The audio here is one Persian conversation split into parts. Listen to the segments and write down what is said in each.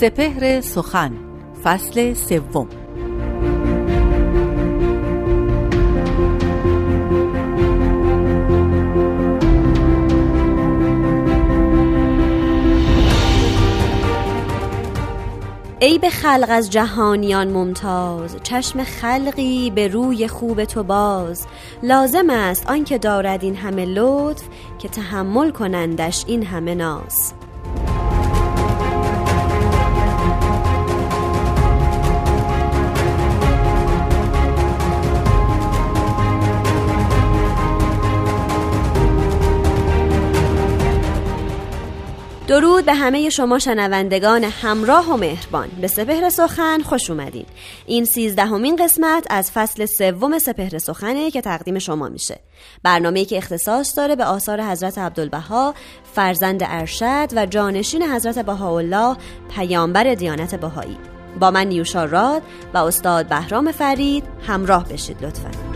سپهر سخن فصل سوم. ای به خلق از جهانیان ممتاز چشم خلقی به روی خوب تو باز. لازم است آنکه دارد این همه لطف که تحمل کنندش این همه ناز. به همه شما شنوندگان همراه و مهربان. به سپهر سخن خوش اومدین. این سیزدهمین قسمت از فصل سوم سپهر سخنه که تقدیم شما میشه. برنامه‌ای که اختصاص داره به آثار حضرت عبدالبها فرزند ارشد و جانشین حضرت بهاءالله پیامبر دیانت بهایی. با من نیوشا راد و استاد بهرام فرید همراه بشید لطفاً.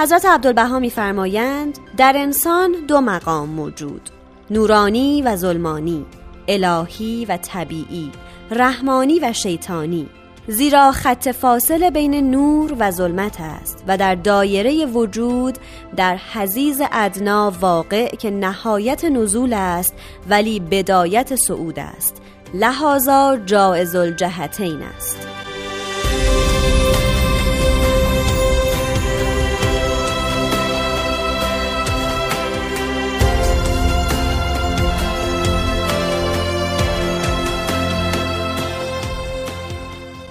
حضرت عبدالبها میفرمایند در انسان دو مقام موجود نورانی و ظلمانی الهی و طبیعی رحمانی و شیطانی. زیرا خط فاصله بین نور و ظلمت است و در دایره وجود در حزیز ادنا واقع که نهایت نزول است ولی بدایت صعود است. لحاظا جائز الجهتین است.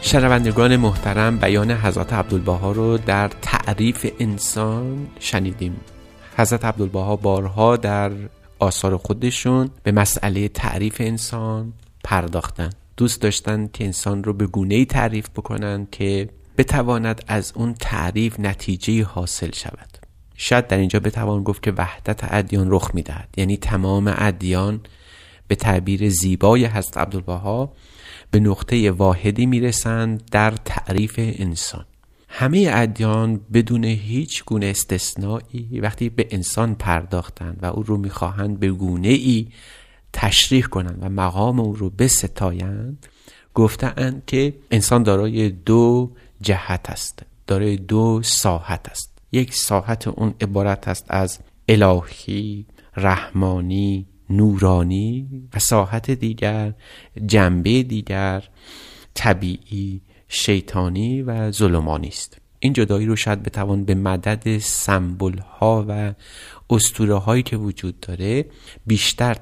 شنوندگان محترم بیان حضرت عبدالبها رو در تعریف انسان شنیدیم. حضرت عبدالبها بارها در آثار خودشون به مسئله تعریف انسان پرداختن. دوست داشتن که انسان رو به گونه ای تعریف بکنن که بتواند از اون تعریف نتیجه حاصل شود. شاید در اینجا بتوان گفت که وحدت ادیان رخ می‌دهد. یعنی تمام ادیان به تعبیر زیبای حضرت عبدالبها به نقطه واحدی می‌رسند در تعریف انسان. همه ادیان بدون هیچ گونه استثنایی وقتی به انسان پرداختند و او رو می‌خواهند به گونه ای تشریح کنند و مقام او رو بستایند گفتند که انسان دارای دو جهت است دارای دو ساحت است. یک ساحت اون عبارت است از الهی رحمانی نورانی و ساحت دیگر جنبه دیگر طبیعی شیطانی و ظلمانی است. این جدایی رو شاید بتوان به مدد سمبل ها و استوره هایی که وجود داره بیشتر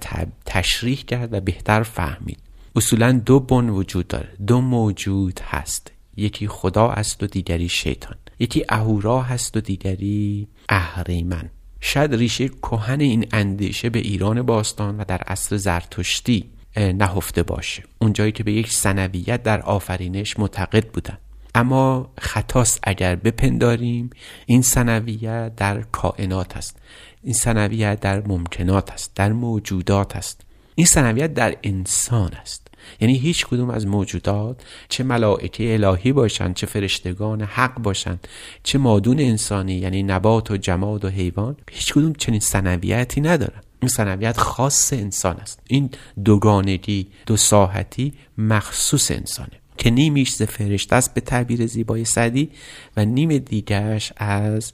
تشریح کرد و بهتر فهمید. اصولا دو بن وجود داره. دو موجود هست. یکی خدا است و دیگری شیطان. یکی اهورا هست و دیگری اهریمن. شاید ریشه کهن این اندیشه به ایران باستان و در عصر زرتشتی نهفته باشه. اونجایی که به یک سنویت در آفرینش معتقد بودن. اما خطاست اگر بپنداریم این سنویت در کائنات است. این سنویت در ممکنات است در موجودات است. این سنویت در انسان است. یعنی هیچ کدوم از موجودات چه ملائکه الهی باشند چه فرشتگان حق باشند چه مادون انسانی یعنی نبات و جماد و حیوان هیچ کدوم چنین سنویتی ندارن. این سنویت خاص انسان است. این دوگانگی دو ساحتی مخصوص انسانه که نیمیش ز فرشته است به تعبیر زیبای سعدی و نیم دیگرش از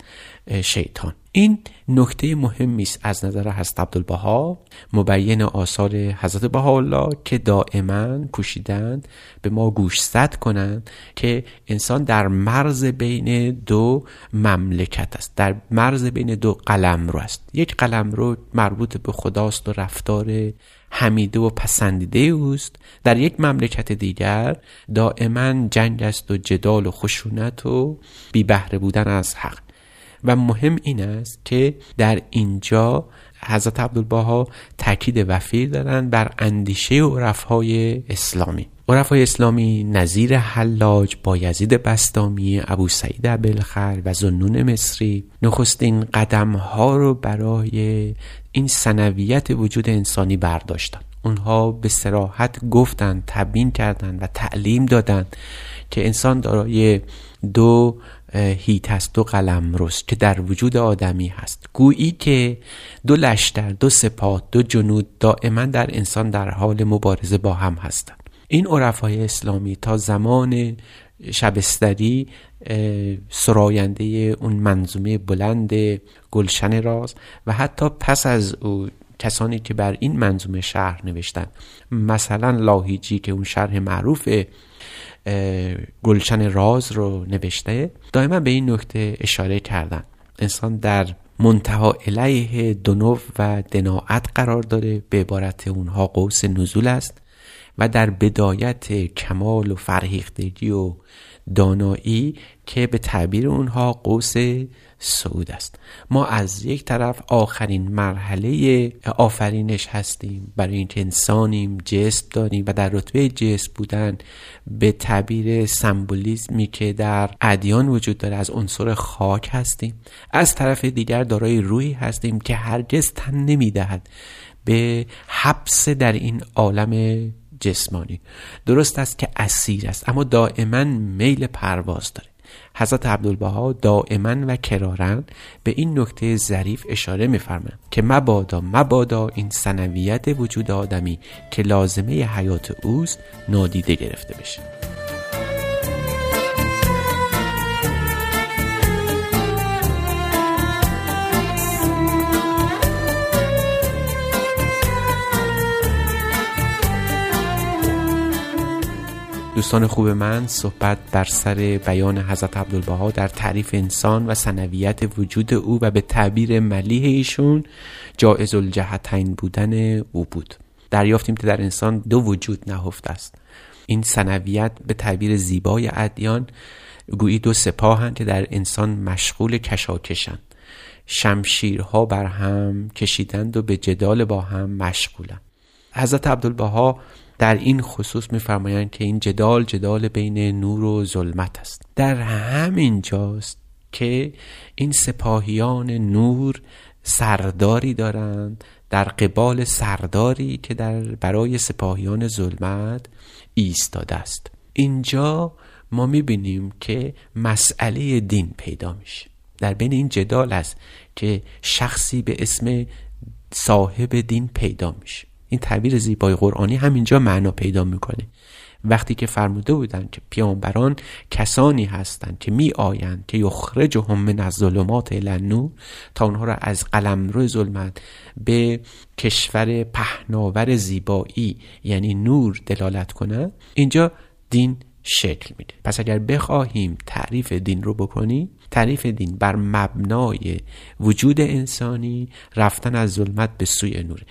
شیطان. این نکته مهمی است از نظر حضرت عبدالبها مبین آثار حضرت بهاءالله که دائما کوشیدند به ما گوشزد کنند که انسان در مرز بین دو مملکت است. در مرز بین دو قلم رو است. یک قلم رو مربوط به خداست و رفتار حمیده و پسندیده اوست. در یک مملکت دیگر دائما جنگ است و جدال و خشونت و بی بهره بودن از حق. و مهم این است که در اینجا حضرت عبدالبها تاکید وفیر دارند بر اندیشه عرفهای اسلامی. عرفای اسلامی نظیر حلاج با یزید بستامی ابو سعید ابلخر و زنون مصری نخستین قدم ها رو برای این سنویت وجود انسانی برداشتن اونها به سراحت گفتند تبیین کردند و تعلیم دادند که انسان دارای دو هیت هست دو قلم رست که در وجود آدمی هست. گویی که دو لشتر دو سپاه دو جنود دائما در انسان در حال مبارزه با هم هستند. این عرفای اسلامی تا زمان شبستری سراینده اون منظومه بلند گلشن راز و حتی پس از او کسانی که بر این منظومه شهر نوشتن مثلا لاهیجی که اون شرح معروف گلشن راز رو نوشته. دائما به این نکته اشاره کردن. انسان در منتها علیه دنو و دناعت قرار داره. به عبارت اونها قوس نزول است و در بدایت کمال و فرهیختگی و دانایی که به تعبیر اونها قوس سعود است. ما از یک طرف آخرین مرحله آفرینش هستیم برای اینکه انسانیم جسم داریم و در رتبه جسم بودن به تعبیر سمبولیزمی که در ادیان وجود داره از عنصر خاک هستیم. از طرف دیگر دارای روحی هستیم که هرگز تن نمی‌دهد. به حبس در این عالم جسمانی. درست است که اسیر است اما دائما میل پرواز داره. حضرت عبدالبها دائما و کرارن به این نکته ظریف اشاره میفرمند که مبادا مبادا این سنویت وجود آدمی که لازمه حیات اوست نادیده گرفته بشه. دوستان خوب من صحبت بر سر بیان حضرت عبدالبها در تعریف انسان و سنویت وجود او و به تعبیر ملیح ایشون جائز الجهتین بودن او بود. دریافتیم که در انسان دو وجود نهفته است. این سنویت به تعبیر زیبای ادیان گویی دو سپاهند که در انسان مشغول کشاکشند شمشیرها بر هم کشیدند و به جدال با هم مشغولند. حضرت عبدالبها در این خصوص میفرمایند که این جدال جدال بین نور و ظلمت است. در همین جاست که این سپاهیان نور سرداری دارند. در قبال سرداری که در برای سپاهیان ظلمت ایستاده است. اینجا ما می‌بینیم که مسئله دین پیدا میشه. در بین این جدال است که شخصی به اسم صاحب دین پیدا میشه. این تعبیر زیبای قرآنی همینجا معنا پیدا می‌کنه. وقتی که فرموده بودند که پیامبران کسانی هستند که می آیند که یخرجهم من از ظلمات النور تا اونها را از قلمرو ظلمت به کشور پهناور زیبایی یعنی نور دلالت کنند اینجا دین شکل میده. پس اگر بخواهیم تعریف دین رو بکنیم تعریف دین بر مبنای وجود انسانی رفتن از ظلمت به سوی نور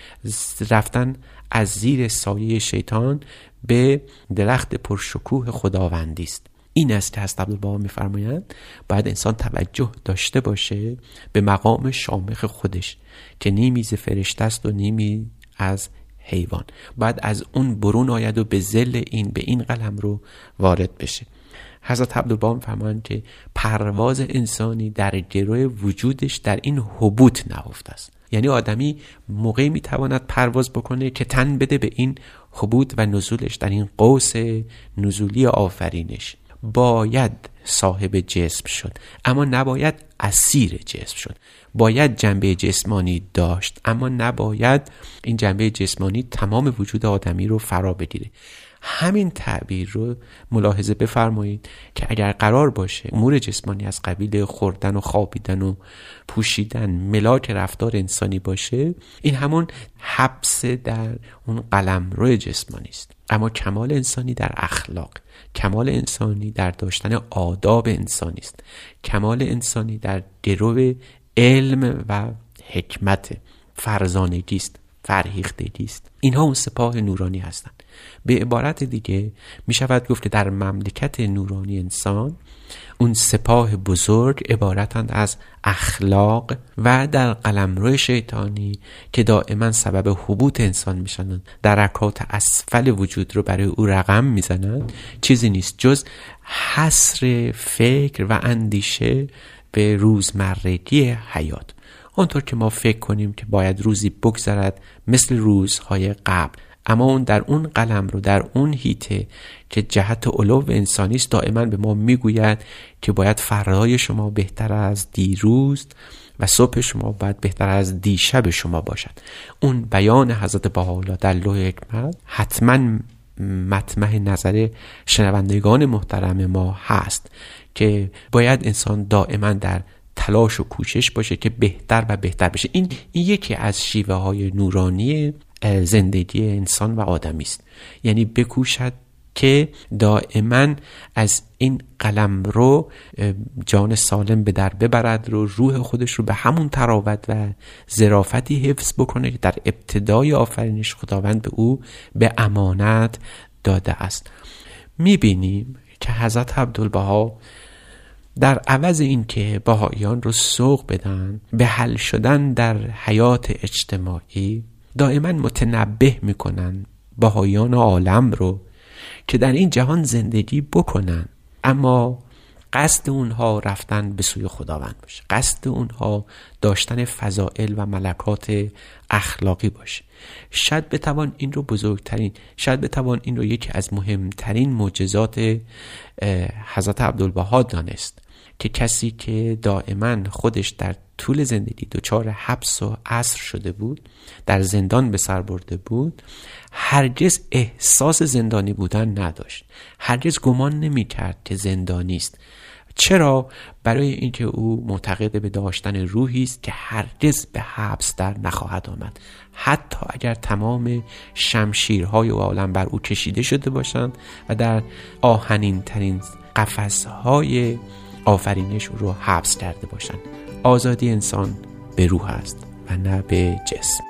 رفتن از زیر سایه شیطان به درخت پرشکوه خداوندی است. این است که هست عبدالبها میفرمایند باید انسان توجه داشته باشه به مقام شامخ خودش که نیمی ز فرشته است و نیمی از حیوان. باید از اون برون آید و به زل این به این قلم رو وارد بشه. حضرت عبدالبها فرمان که پرواز انسانی در گروه وجودش در این حبوط نهفته است. یعنی آدمی موقعی می‌تواند پرواز بکنه که تن بده به این حبوط و نزولش در این قوس نزولی آفرینش. باید صاحب جسم شد اما نباید اسیر جسم شد. باید جنبه جسمانی داشت اما نباید این جنبه جسمانی تمام وجود آدمی رو فرا بگیره. همین تعبیر رو ملاحظه بفرمایید که اگر قرار باشه امور جسمانی از قبیل خوردن و خوابیدن و پوشیدن ملاک رفتار انسانی باشه این همون حبس در اون قلم روی جسمانی است. اما کمال انسانی در اخلاق کمال انسانی در داشتن آداب انسانی است. کمال انسانی در درو علم و حکمت فرزانگی است فرهیختگی است. اینها اون سپاه نورانی هستند. به عبارت دیگه می شود گفت در مملکت نورانی انسان اون سپاه بزرگ عبارتند از اخلاق و در قلمرو شیطانی که دائما سبب حبوط انسان میشنند درکات اسفل وجود رو برای او رقم می‌زنند چیزی نیست. جز حصر فکر و اندیشه به روزمرگی حیات. آنطور که ما فکر کنیم که باید روزی بگذرد مثل روزهای قبل. اما اون در اون قلم رو در اون هیته که جهت علو انسانی است دائما به ما می‌گوید که باید فردای شما بهتر از دیروز و صبح شما باید بهتر از دیشب شما باشد. اون بیان حضرت بهاءالله در لوح حکمت حتما مطمح نظر شنوندگان محترم ما هست که باید انسان دائما در تلاش و کوشش باشه که بهتر و بهتر بشه. این, این یکی از شیوه های نورانی زندگی انسان و آدمی است. یعنی بکوشد که دائما از این قلم رو جان سالم به در ببرد رو روح خودش رو به همون تراوت و زرافتی حفظ بکنه که در ابتدای آفرینش خداوند به او به امانت داده است. می‌بینیم که حضرت عبدالبها در عوض اینکه بهاییان رو سوق بدن به حل شدن در حیات اجتماعی دائما متنبه می‌کنن بهاییان عالم رو که در این جهان زندگی بکنن. اما قصد اونها رفتن به سوی خداوند باشه. قصد اونها داشتن فضائل و ملکات اخلاقی باشه. شاید بتوان این رو بزرگترین شاید بتوان این رو یکی از مهمترین معجزات حضرت عبدالبها دانست. که کسی که دائما خودش در طول زندگی دچار حبس و عصر شده بود در زندان به سر برده بود هرگز احساس زندانی بودن نداشت. هرگز گمان نمی کرد که زندانی است. چرا؟ برای اینکه او معتقد به داشتن روحی است که هرگز به حبس در نخواهد آمد. حتی اگر تمام شمشیرهای عالم بر او کشیده شده باشند و در آهنین ترین قفسهای آفرینش رو حبس کرده باشند آزادی انسان به روح است و نه به جسم.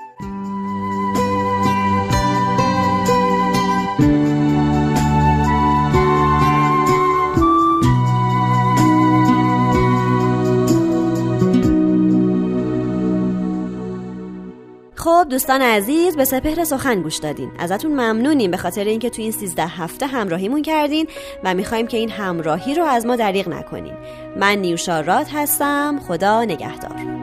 خب دوستان عزیز به سپهر سخن گوش دادین. ازتون ممنونیم. به خاطر اینکه تو این 13 هفته همراهیمون کردین و می‌خوایم که این همراهی رو از ما دریغ نکنین. من نیوشا راد هستم. خدا نگهدار.